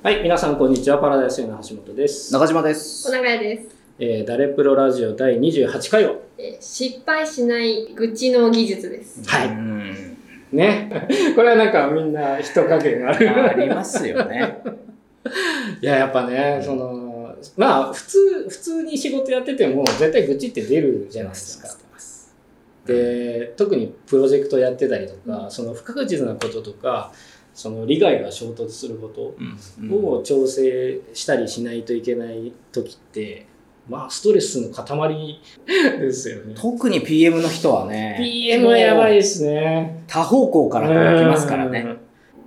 はい、皆さんこんにちは。パラダイスの橋本です。中島です小。長屋です、えー、ダレプロラジオ第28回を。えー失敗しない愚痴の技術です。はいうんね。これはなんかみんな人加減がある。ありますよね。いや、やっぱね、その、まあ、普通、普通に仕事やってても、絶対愚痴って出るじゃないですか。で、特にプロジェクトやってたりとか、その不確実なこととか、その利害が衝突することうんを調整したりしないといけない時って、まあ、ストレスの塊ですよね。特に PM の人はね、PM はやばいですね。多方向から来ますからね。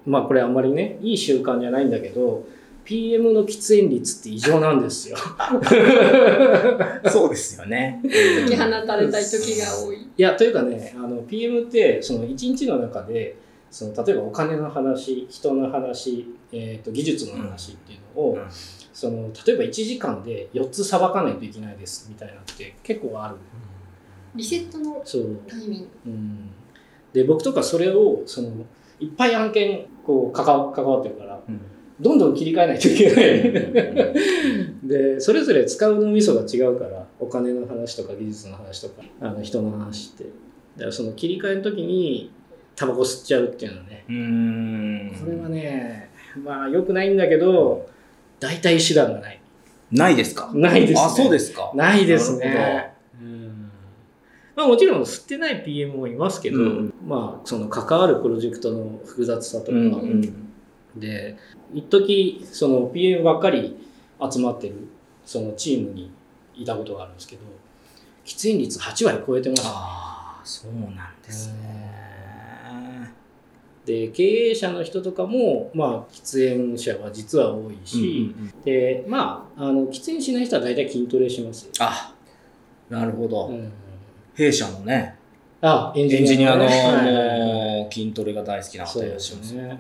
うん。まあこれあんまりね、いい習慣じゃないんだけど、PM の喫煙率って異常なんですよ。そうですよね。解き放たれたい時が多い。いや、というかね、あの PM ってその一日の中で、その例えばお金の話、人の話、えー、と技術の話っていうのを、うん。その例えば1時間で4つさばかないといけないですみたいなのって結構ある。リセットのそう。タイミング。うん。で僕とかそれをそのいっぱい案件こう関わ関わってるからうん。どんどん切り替えないといけない。でそれぞれ使う脳みそが違うからお金の話とか技術の話とかあの人の話って。だからその切り替えの時にタバコ吸っちゃうっていうのはね。うーん。これはねまあ良くないんだけど大体手段がない。ないですか？ないですね。あ、そうですか？ないですね。うん。まあもちろん吸ってない PM もいますけど、うん。まあその関わるプロジェクトの複雑さとか、うんうん。で一時その PM ばっかり集まってるそのチームにいたことがあるんですけど喫煙率8割超えてましたね。ああ、そうなんですね。で経営者の人とかもまあ喫煙者は実は多いし、うんうんうんでまああの喫煙しない人は大体筋トレしますよ。あ、なるほど。うん弊社のね、あエンジニアのはいはいはいもう筋トレが大好きな方いらっしゃいますす。ね。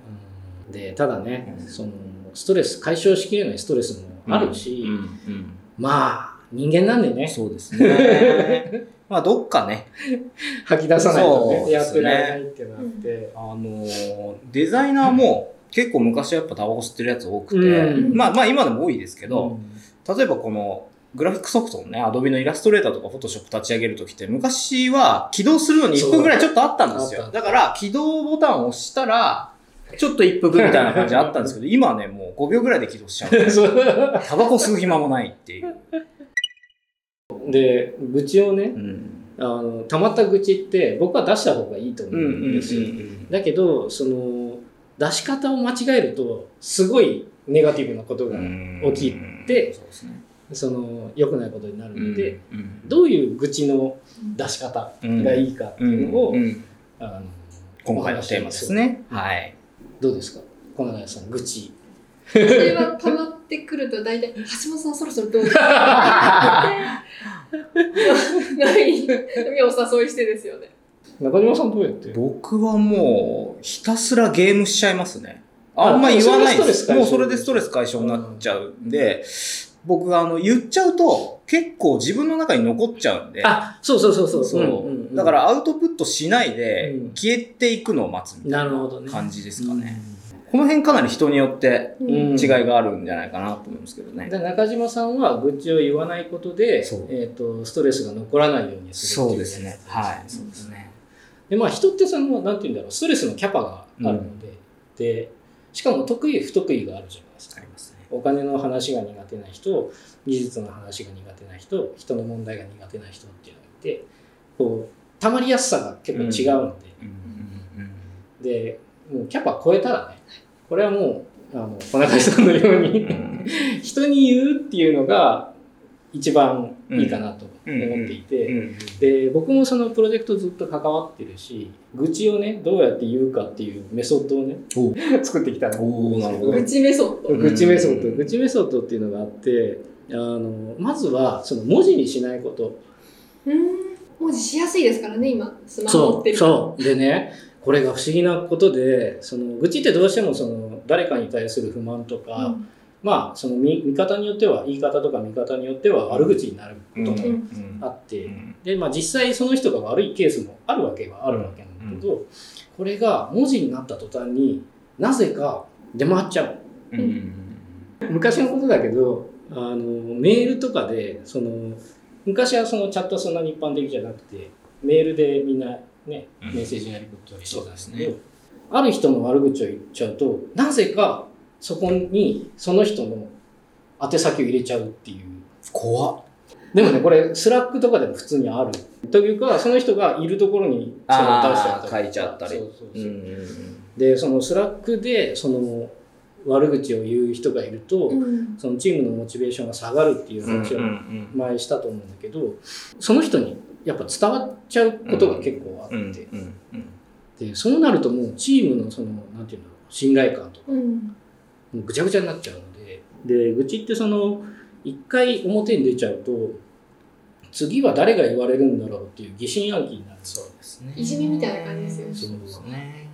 で、ただね、うんそのストレス、解消しきれないストレスもあるし、まあ、人間なんでね、そうですね。まあ、どっかね、吐き出さないとね、ねやってられないってなって。あのーデザイナーも結構昔はやっぱタバコ吸ってるやつ多くて、うんまあまあ今でも多いですけけど、例えばこのグラフィックソフトのね、アドビのイラストレーターとかフォトショップ立ち上げるときって、昔は起動するのに1分ぐらいちょっとあったんですよ。だから起動ボタンを押したら、ちょっと一服みたいな感じあったんですけど、今はね、もう5秒ぐらいで起動しちゃう。そうタバコ吸う暇もないっていう。で、愚痴をねう、ん。あの、溜まった愚痴って僕は出した方がいいと思うんううんんですよ。うん。だけど、その、出し方を間違えると、すごいネガティブなことが、起きてそうですね。その、良くないことになるので、うん、どういう愚痴の出し方がいいかっていうのを、うんうんあの今回のテーマですね。はい。どうですか？小永さん愚痴それは溜まってくると大体、橋本さんそろそろどうですか？ない、お誘いしてですよね。中島さんどうやって？僕はもう、ひたすらゲームしちゃいますね。あんま言わないです。あもうそれでストレス解消になっちゃう。んで、僕があの言っちゃうと結構自分の中に残っちゃうんで、あそうそうそうそう。そう、んんん。だからアウトプットしないでうん。消えていくのを待つみたないるほどね。な感じですかね。この辺かなり人によってうん。違いがあるんじゃないかなと思うんですけどね。で中島さんは愚痴を言わないことでえー、とストレスが残らないようにするっていそうですね。はい。そうですね。ね。でまあ人ってそのなんて言うんだろう。ストレスのキャパがあるので、でしかも得意不得意があるじゃないですか。ありますね。お金の話が苦手な人技術の話が苦手な人人の問題が苦手な人っていうのがいてこう溜まりやすさが結構違うので、うん。うん。うん。でもうキャパ超えたらねこれはもうあの小中さんのようにうん。人に言うっていうのが一番いいかなと思っていて、うん。で僕もそのプロジェクトずっと関わってるし愚痴をねどうやって言うかっていうメソッドをねお 作ってきたの。おーなるほど。愚痴メソッド。愚痴メソッド。うん愚痴メソッドっていうのがあってあのまずはその文字にしないこと。うん。文字しやすいですからね、今。スマホ持そうってる。そう。でねこれが不思議なことでその愚痴ってどうしてもその誰かに対する不満とか、うん。まあその見見方によっては言い方とか見方によっては悪口になることもうん。あって、うん。でまあ実際その人が悪いケースもあるわけはあるわけなんだけど、これが文字になった途端になぜか出回っちゃう。うん。昔のことだけど、あの、メールとかで、その、昔はそのチャットそんなに一般的じゃなくて、メールでみんなね、うん。メッセージやり取りしてたんですけど、そうですある人の悪口を言っちゃうと、なぜかそこにその人の宛先を入れちゃうっていう。怖っ。でもね、これ、スラックとかでも普通にある。というか、その人がいるところにそれを出しちゃったり書いちゃったりそうそうそううんうんうん。で、そのスラックで、その悪口を言う人がいると、うんそのチームのモチベーションが下がるっていう話をうん前したと思うんだけど、その人にやっぱ伝わっちゃうことが結構あって、うんうんうんでそうなるともうチームのその、なんていうんだろう、信頼感とか、うんもうぐちゃぐちゃになっちゃうので、で、愚痴ってその、一回表に出ちゃうと、次は誰が言われるんだろうっていう疑心暗鬼になる。そうですね。いじめみたいな感じですよねそうですね。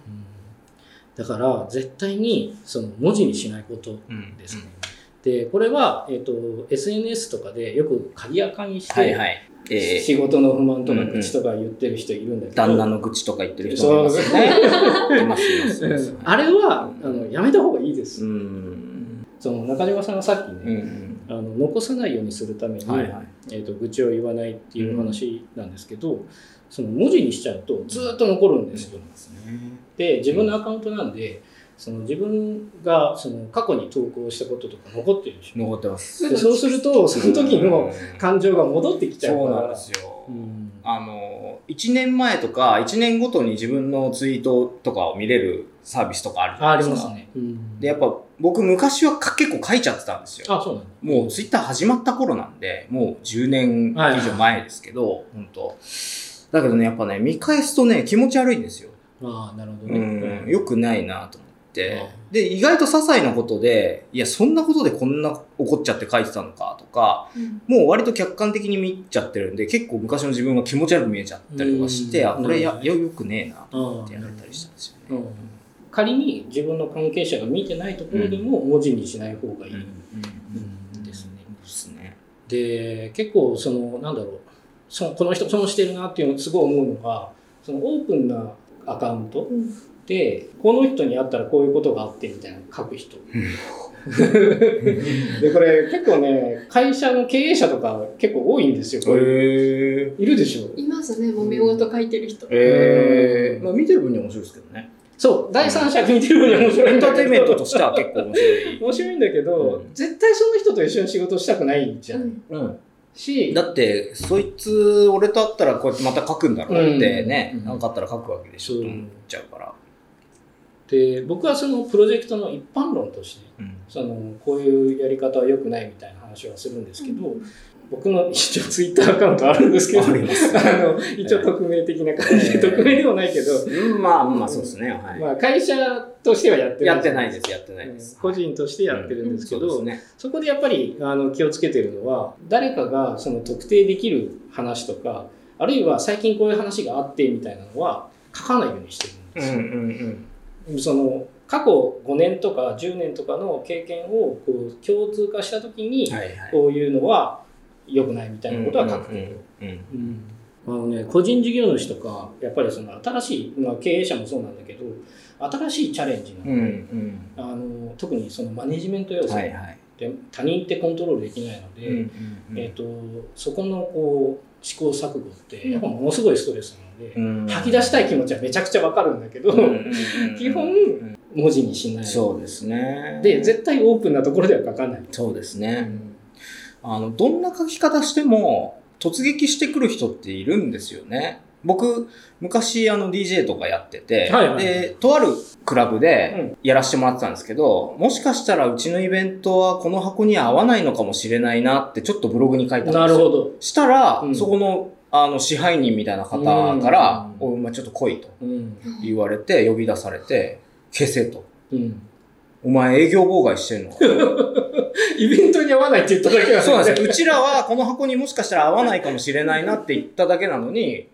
だから、絶対にその文字にしないことうんですね。で、これは、えっ、と、SNS とかでよく鍵垢にして、はいはい。え仕事の不満とか愚痴とか言ってる人いるんだけど、旦那の愚痴とか言ってる人もいますよね。いますいますいますうんあれはあのやめた方がいいです、うん。その中島さんがさっきうんうね、ん。あの残さないようにするために、はいはい。えー、と愚痴を言わないっていう話なんですけど、その文字にしちゃうとずーっと残るんですよ、で自分のアカウントなんでその自分がその過去に投稿したこととか残ってるでしょ。残ってます。でそうするとその時の感情が戻ってきちゃうから。そうなんですよ。うん。あの、1年前とか、1年ごとに自分のツイートとかを見れるサービスとかあるじゃああないですか。りますね、うん。で、やっぱ僕昔はか結構書いちゃってたんですよ。あそうなんだ。もうツイッター始まった頃なんで、もう10年以上前ですけど、本当。だけどね、やっぱね、見返すとね、気持ち悪いんですよ。ああなるほどうね、ん、よくないなと思って。う。で、意外と些細なことで、いや、そんなことでこんな怒っちゃって書いてたのかとか、うん。もう割と客観的に見ちゃってるんで、結構昔の自分が気持ち悪く見えちゃったりとかして、うん。あ、これや、うんやよくねえなってやられたりしたんですよね。うん。仮に自分の関係者が見てないところでも文字にしない方がいい、ですねですね。で結構そのなんだろう。そのこの人損してるなっていうのをすごい思うのがそのオープンなアカウントこの人に会ったらこういうことがあってみたいなの書く人。でこれ結構ね会社の経営者とか結構多いんですよ。これへいるでしょ。いますね、揉め事書いてる人。えー、まあ見てる分には面白いですけどね。そう第三者見てる分には面白い。エンターテインメントとしては結構面白い。面白いんだけど、うん。絶対その人と一緒に仕事したくないじゃん、うん。うん。しだって、そいつ、俺と会ったらこうやってまた書くんだろうってね、うん。なんかあったら書くわけでしょ。と思っちゃうから。で僕はそのプロジェクトの一般論としてうん。そのこういうやり方は良くないみたいな話はするんですけど、僕の一応ツイッターアカウントあるんですけどあります あの一応匿名的な感じで、ええ匿名でもないけど、うんまあまあそうですね。はい。まあ、会社としてはやってるやってないです、やってないです。個人としてやってるんですけど、そうですね。そこでやっぱりあの気をつけてるのは誰かがその特定できる話とかあるいは最近こういう話があってみたいなのは書かないようにしてるんですよ。んその過去5年とか10年とかの経験をこう共通化した時に。こういうのは良くないみたいなことは書くあのね、個人事業主とかやっぱりその新しい、まあ、経営者もそうなんだけど新しいチャレンジなので、うんうん。あの特にそのマネジメント要素はいはい。で他人ってコントロールできないので、うんえー、とそこのこう試行錯誤ってやっぱものすごいストレスなので、うん。吐き出したい気持ちはめちゃくちゃわかるんだけど、基本文字にしない。そうですね。で絶対オープンなところでは書かない、そうですね。あの、どんな書き方しても、突撃してくる人っているんですよね。僕、昔、あの、DJ とかやってて、はいはいで、とあるクラブでやらせてもらってたんですけど、もしかしたらうちのイベントはこの箱には合わないのかもしれないなって、ちょっとブログに書いたんですよ。なるほど、したら、うん。そこの、あの、支配人みたいな方から、うん。お前ちょっと来いとうん。言われて、呼び出されて、消せと。うん、お前営業妨害してんの イベントに合わないって言っただけなんそうなんですよ。うちらはこの箱にもしかしたら合わないかもしれないなって言っただけなのに、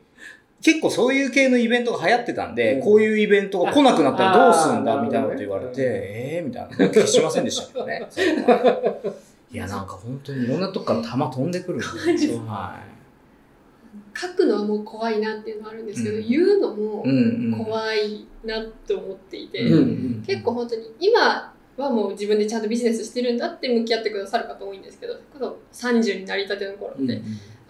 結構そういう系のイベントが流行ってたんで、うんこういうイベントが来なくなったらどうすんだみたいなこと言われて、えーみたいな。消しませんでしたけどね。いや、なんか本当にいろんなとこから弾飛んでくるんですよ。は書くのはもう怖いなっていうのはあるんですけど、うん言うのもい。うんうん。怖いなと思っていて、うんうん結構本当に今はもう自分でちゃんとビジネスしてるんだって向き合ってくださる方多いんですけど、それこそ30になりたての頃って、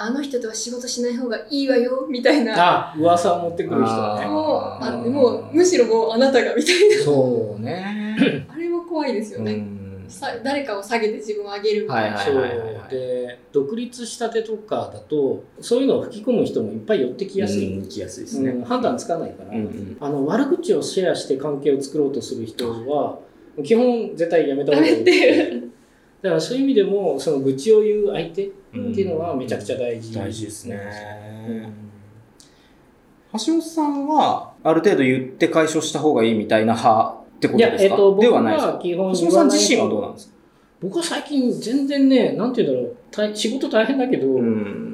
あの人とは仕事しない方がいいわよ、みたいな。あ、噂を持ってくる人ね。もう、あもう、むしろもうあなたが、みたいそうね。な。あれも怖いですよね。誰かを下げて自分を上げるみたいな。そうはいはいはいはいで独立したてとかだとそういうのを吹き込む人もいっぱい寄ってきやすい、うん行きやすいですね。うん判断つかないから、うんうんあの悪口をシェアして関係を作ろうとする人は基本絶対やめた方がいいだからそういう意味でもその愚痴を言う相手ってうんいうのはめちゃくちゃ大事、大事ですね。うん。橋本さんは、ある程度言って解消した方がいいみたいな派ってこといや、ですか？えっと、僕ではないですか？は基本橋本さん自身はどうなんですか？僕は最近全然ね、なんて言うんだろう、大仕事大変だけど、ん。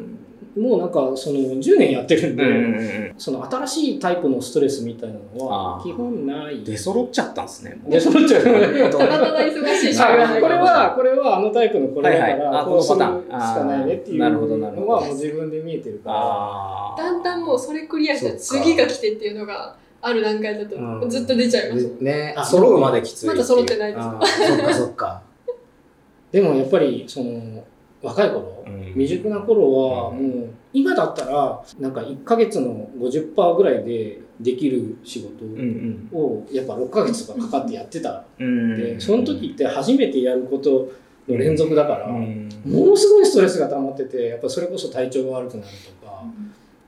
もうなんかその10年やってるんで、うんうんうんその新しいタイプのストレスみたいなのは基本ない。出揃っちゃったんですね。出揃っちゃう。ただただ忙しいしこれは、これはあのタイプのこれだかはいはいら、あこうするしこのパターンかないねっていうあーなるほどなるほどのはもう自分で見えてるから。あだんだんもうそれクリアしたら次が来てっていうのがある段階だとうんずっと出ちゃいます。ねあ揃うまできつい。まだ揃ってないです。あーそっかそっか。でもやっぱり、その、若い頃、うん。未熟な頃は、うん。もう、今だったら、なんか1ヶ月の50%ぐらいでできる仕事うんを、やっぱ6ヶ月とかかかってやってた。うん。で、その時って初めてやることの連続だから、うん。ものすごいストレスが溜まっててやっぱそれこそ体調が悪くなるとか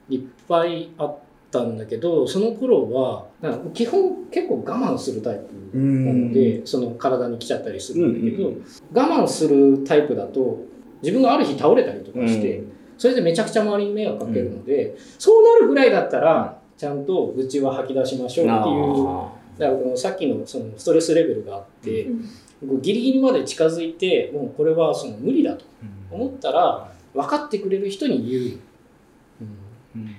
いっぱいあったんだけどその頃は基本結構我慢するタイプなので、その体に来ちゃったりするんだけど、うん。我慢するタイプだと自分がある日倒れたりとかして、うん。それでめちゃくちゃ周りに迷惑かけるので、そうなるぐらいだったらちゃんと愚痴は吐き出しましょうっていう。あだからこのさっきのそのストレスレベルがあって、ギリギリまで近づいてもうこれはその無理だとー思ったら分かってくれる人に言う、うんうん。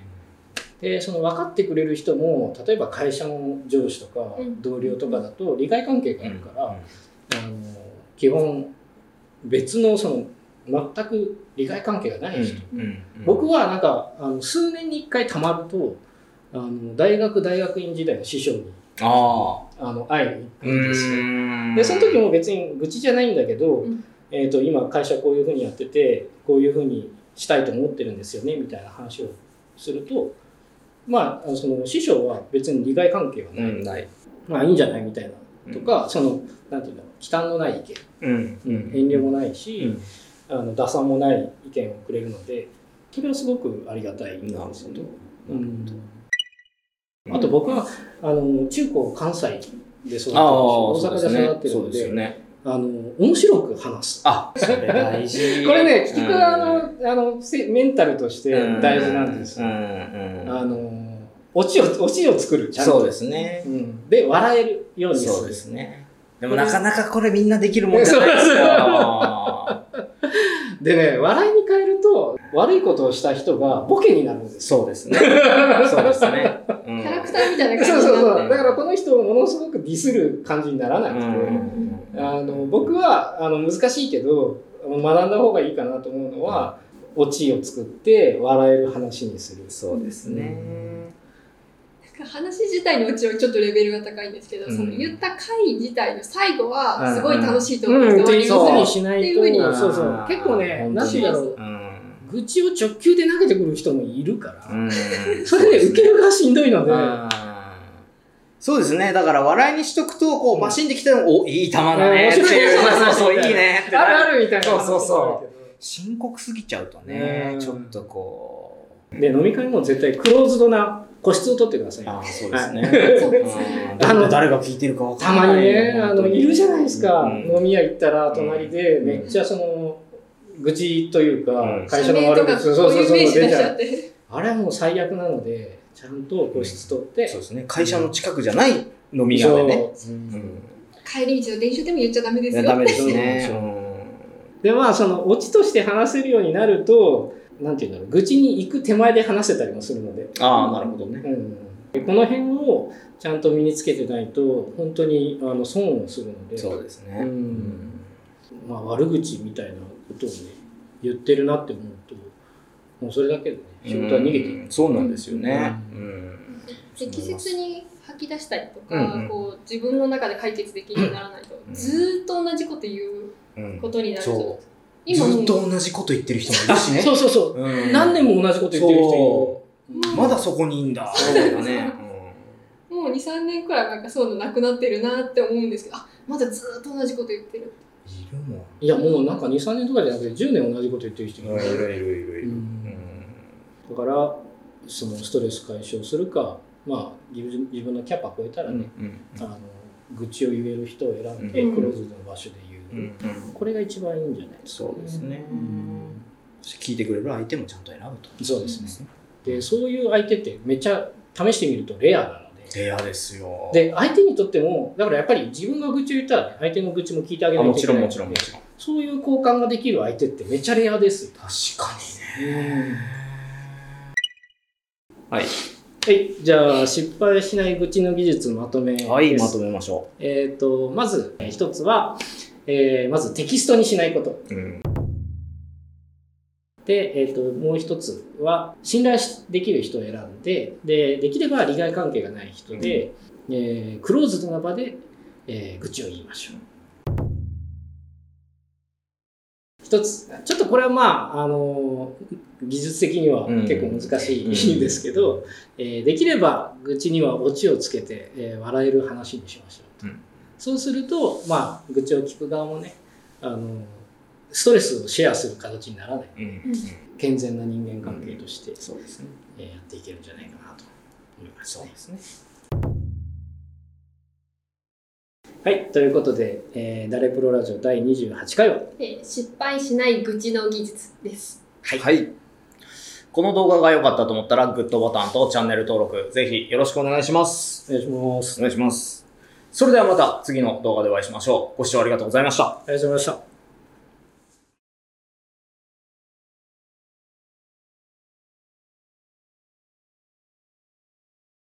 でその分かってくれる人も例えば会社の上司とかうん。同僚とかだと利害関係があるから、あの基本別のその全く利害関係がない人、うん。うん。僕はなんかあの数年に1回たまるとあの大学大学院時代の師匠にああ。あの会いに行くんですよ。ん。でその時も別に愚痴じゃないんだけど、うん。えー、と今会社こういうふうにやっててこういうふうにしたいと思ってるんですよねみたいな話をするとまああのその師匠は別に利害関係はない、うん、ない。まあいいんじゃないみたいな。とか、そのなんていうんだろう忌憚のない意うん。見、遠慮もないし、うんあの打算もない意見をくれるのでそれはすごくありがたいんですよなるほねど。うんあと僕はあの中高関西で育って大阪で育ってるそうですのでよね。あの面白く話す。あ、それ大事。これね、結局、うんあの、あの、せメンタルとして大事なんですあの、オチを、オチを作る、ちゃんと。そうですねう。ん。で、笑えるようにする。そうですね。でもなかなかこれみんなできるもんじゃないですよ。でね、笑いに変えると、悪いことをした人がボケになるんですよ。そうですね。そうですね。キキャラクターみたいなそう感じになってそうそう。だからこの人をものすごくディスる感じにならなくて、あの僕はあの難しいけど学んだ方がいいかなと思うのは、オチを作って笑える話にする。そうですね。話自体のうちはちょっとレベルが高いんですけど、うんその言った回自体の最後はすごい楽しいとうん、思っていうふうにすよ。しないと、っていうふうにそうそう。結構ね、本当になんて言うんだろう。うん愚痴を直球で投げてくる人もいるから、うん それで受けるがしんどいので、そうですね。だから笑いにしとくと、こう、マシンで来ても、お、いい球だねっていう。面白いそうそう、いいねって。あるあるみたいな。そうそうそう深刻すぎちゃうとねう、んちょっとこう。で、飲み会も絶対クローズドな個室を取ってください。ああ、そうですね。あの、誰が聞いてるかわたかんない。まにね、あの、いるじゃないですか。うん飲み屋行ったら、隣でめっちゃその、愚痴というかうん、会社の悪口、そうそうそう、出出ちゃう。あれはもう最悪なので、ちゃんと個室取って、そうですね。会社の近くじゃない飲み屋でね。そううん帰り道の電車でも言っちゃダメですよ。ダメですそうね。そううんでまあそのオチとして話せるようになるとなんていうんだろう愚痴に行く手前で話せたりもするので、ああ、なるほどね。うん、でこの辺をちゃんと身につけてないと本当にあの損をするので。そうですね。うん。まあ、悪口みたいなことをね言ってるなって思うともうそれだけでね仕事は逃げていく。うんそうなんですよね。うん。適切に吐き出したりとか、うんうん。こう自分の中で解決できるようにならないと、うん。ずーっと同じこと言うことになると、そう。今もずっと同じこと言ってる人もいるしね。そうそうそう。うん何年も同じこと言ってる人いる。そうまだそこにいんだ。そうみたいなね。もう23年くらいなんかそういうのなくなってるなって思うんですけどあまだずーっと同じこと言ってるうんいるもん。いや、もうなんか2、3年とかじゃなくて10年同じこと言ってる人いる。いるいるいるいる。うんだから、そのストレス解消するか、まあ、自分自分のキャパ超えたらね、うんあの愚痴を言える人を選んで、うんクローズドの場所で言う、うんうん。これが一番いいんじゃない？ですか、そうですねうん。聞いてくれる相手もちゃん。と選ぶと。そうですねでそういう相手ってめっちゃ試してみるとレアなのでレアですよ。で相手にとってもだからやっぱり自分が愚痴を言ったら、ね、相手の愚痴も聞いてあげないといけないあもちろん。もちろん。もちろん。そういう交換ができる相手ってめっちゃレアですよ確かにね。はい。はいじゃあ失敗しない愚痴の技術まとめですはい、まとめましょえっ、とまずえー一つは、えーまずテキストにしないこと。う。うん。で、えー、ともう一つは信頼しできる人を選んででできれば利害関係がない人で、えークローズドな場で、えー愚痴を言いましょう。一つちょっとこれはまあ、あの技術的には結構難しいんですけど、えーできれば愚痴にはオチをつけて、えー笑える話にしましょうそうするとまあ愚痴を聞く側もねあのストレスをシェアする形にならないうん。健全な人間関係として、そうですね。えーやっていけるんじゃないかなと思いますね。すね。はい、ということで、えー、ダレプロラジオ第28回は、えー失敗しない愚痴の技術ですはいはい。この動画が良かったと思ったら、グッドボタンとチャンネル登録、ぜひよろしくお願いします。お願いします。お願いします。それではまた次の動画でお会いしましょう。ご視聴ありがとうございました。ありがとうございました。